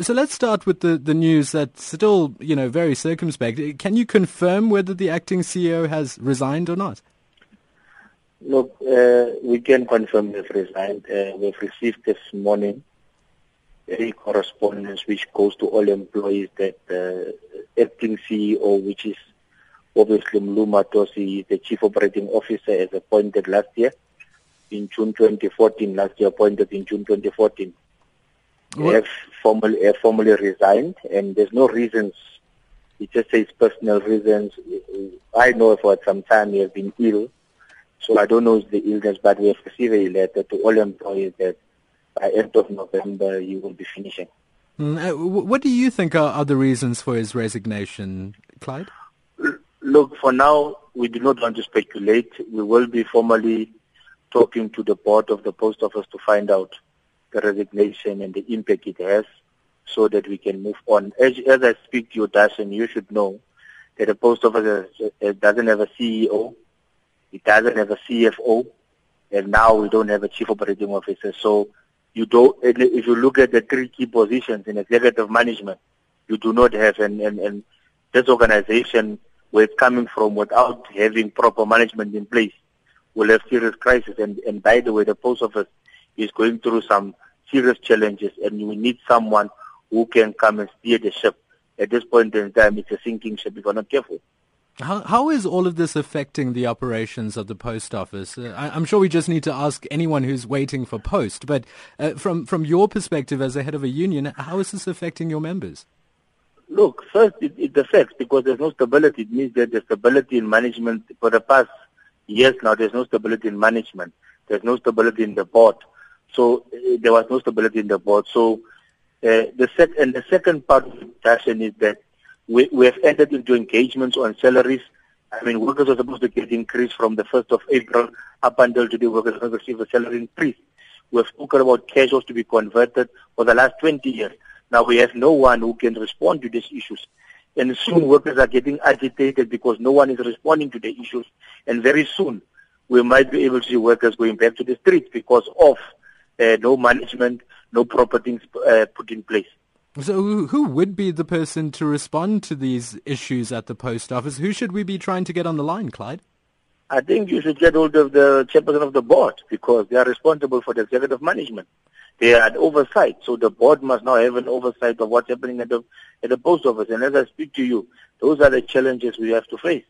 So let's start with the, the news that's still, you know, very circumspect. Can you confirm whether the acting CEO has resigned or not? Look, uh, we can confirm they've resigned. Uh, we've received this morning a correspondence which goes to all employees that the uh, acting CEO, which is obviously Mlu Mathonsi, the chief operating officer, is appointed last year in June 2014. Last year appointed in June 2014 have formally have formally resigned, and there's no reasons. It just says personal reasons. I know for some time he has been ill, so I don't know the illness, but we have received a letter to all employees that by end of November he will be finishing. Mm, uh, what do you think are, are the reasons for his resignation, Clyde? Look, for now, we do not want to speculate. We will be formally talking to the board of the post office to find out the resignation and the impact it has so that we can move on. As, as I speak to you, Dashan, you should know that the post office doesn't have a CEO, it doesn't have a CFO, and now we don't have a chief operating officer. So you don't, if you look at the three key positions in executive management, you do not have, and, and, and this organization where it's coming from without having proper management in place will have serious crisis. And, and by the way, the post office is going through some serious challenges and we need someone who can come and steer the ship. At this point in time, it's a sinking ship if we're not careful. How, how is all of this affecting the operations of the post office? Uh, I, am sure we just need to ask anyone who's waiting for post, but uh, from, from your perspective as a head of a union, how is this affecting your members? Look, first, it, it affects because there's no stability. It means that there's stability in management. For the past years now, there's no stability in management. There's no stability in the board. So uh, there was no stability in the board. So uh, the sec- and the second part of the discussion is that we, we have entered into engagements on salaries. I mean, workers are supposed to get increased from the 1st of April up until today. Workers have received a salary increase. We have spoken about casuals to be converted for the last 20 years. Now we have no one who can respond to these issues. And soon workers are getting agitated because no one is responding to the issues. And very soon we might be able to see workers going back to the streets because of uh, no management, no proper things uh, put in place. So who would be the person to respond to these issues at the post office? Who should we be trying to get on the line, Clyde? I think you should get hold of the chairperson of the board because they are responsible for the executive management. They are oversight, so the board must now have an oversight of what's happening at the at the post office. And as I speak to you, those are the challenges we have to face.